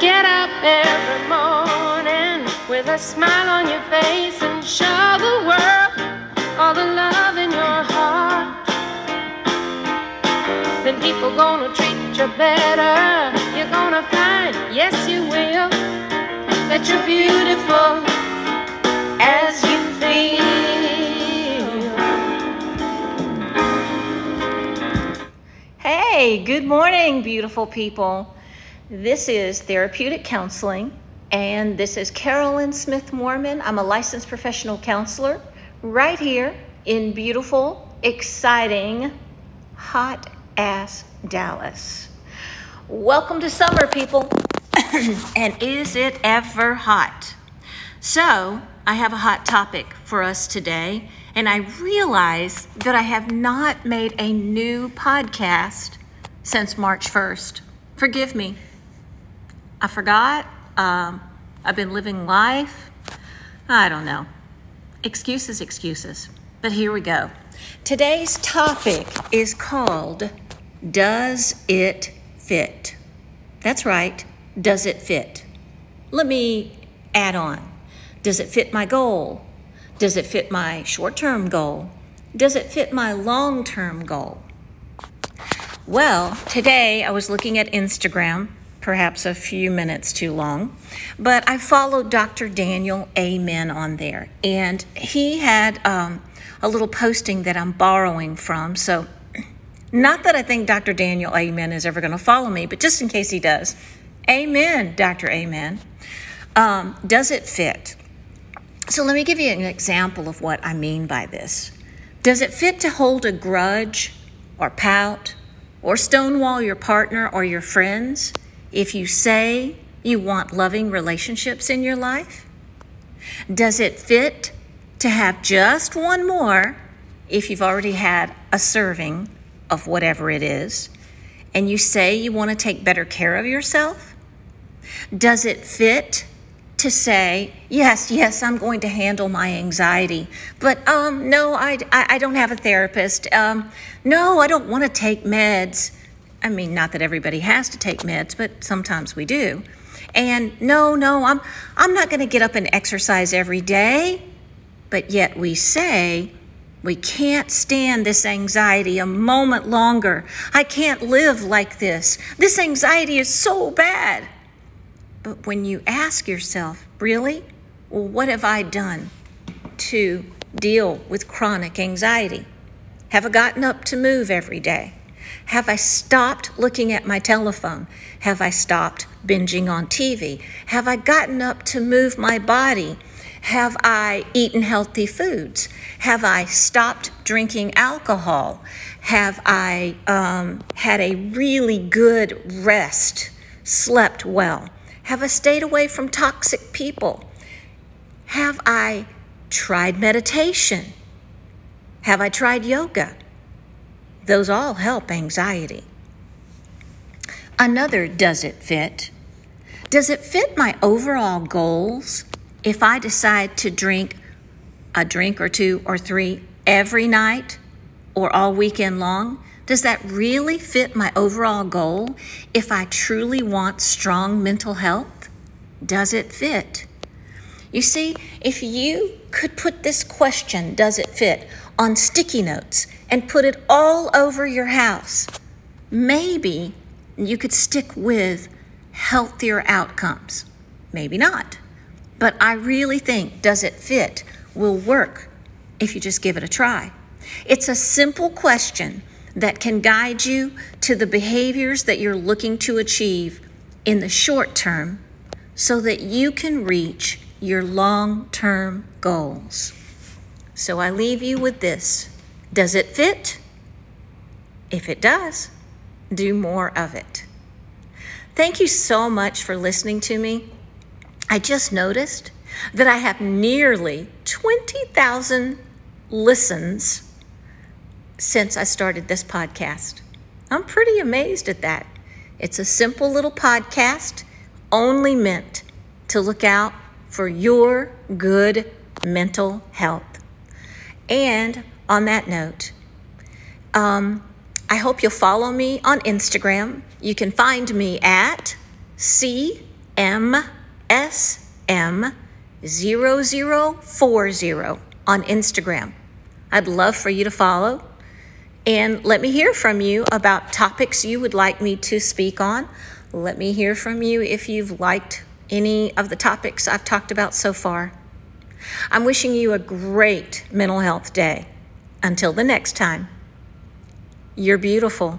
get up every morning with a smile on your face and show the world all the love in your heart. Then people gonna treat you better. You're gonna find, yes, you will, that you're beautiful as you feel. Hey, good morning, beautiful people. This is Therapeutic Counseling, and this is Carolyn Smith Mormon. I'm a licensed professional counselor right here in beautiful, exciting, hot ass Dallas. Welcome to summer, people. and is it ever hot? So, I have a hot topic for us today, and I realize that I have not made a new podcast since March 1st. Forgive me. I forgot. Um, I've been living life. I don't know. Excuses, excuses. But here we go. Today's topic is called Does It Fit? That's right. Does it fit? Let me add on. Does it fit my goal? Does it fit my short term goal? Does it fit my long term goal? Well, today I was looking at Instagram perhaps a few minutes too long. But I followed Dr. Daniel Amen on there, and he had um, a little posting that I'm borrowing from. So, not that I think Dr. Daniel Amen is ever going to follow me, but just in case he does, Amen, Dr. Amen. Um, does it fit? So, let me give you an example of what I mean by this. Does it fit to hold a grudge or pout or stonewall your partner or your friends? If you say you want loving relationships in your life? Does it fit to have just one more if you've already had a serving of whatever it is and you say you want to take better care of yourself? Does it fit to say, yes, yes, I'm going to handle my anxiety, but um, no, I, I, I don't have a therapist. Um, no, I don't want to take meds. I mean, not that everybody has to take meds, but sometimes we do. And no, no, I'm I'm not going to get up and exercise every day. But yet we say we can't stand this anxiety a moment longer. I can't live like this. This anxiety is so bad. But when you ask yourself, really? Well, what have I done to deal with chronic anxiety? Have I gotten up to move every day? Have I stopped looking at my telephone? Have I stopped binging on TV? Have I gotten up to move my body? Have I eaten healthy foods? Have I stopped drinking alcohol? Have I um, had a really good rest, slept well? Have I stayed away from toxic people? Have I tried meditation? Have I tried yoga? Those all help anxiety. Another does it fit? Does it fit my overall goals if I decide to drink a drink or two or three every night or all weekend long? Does that really fit my overall goal if I truly want strong mental health? Does it fit? You see, if you could put this question, does it fit, on sticky notes and put it all over your house, maybe you could stick with healthier outcomes. Maybe not. But I really think Does It Fit will work if you just give it a try. It's a simple question that can guide you to the behaviors that you're looking to achieve in the short term so that you can reach your long term goals. So I leave you with this Does it fit? If it does, do more of it. Thank you so much for listening to me. I just noticed that I have nearly 20,000 listens since I started this podcast. I'm pretty amazed at that. It's a simple little podcast only meant to look out for your good mental health. And on that note, um, I hope you'll follow me on Instagram. You can find me at C MSM0040 on Instagram. I'd love for you to follow and let me hear from you about topics you would like me to speak on. Let me hear from you if you've liked any of the topics I've talked about so far. I'm wishing you a great mental health day. Until the next time, you're beautiful.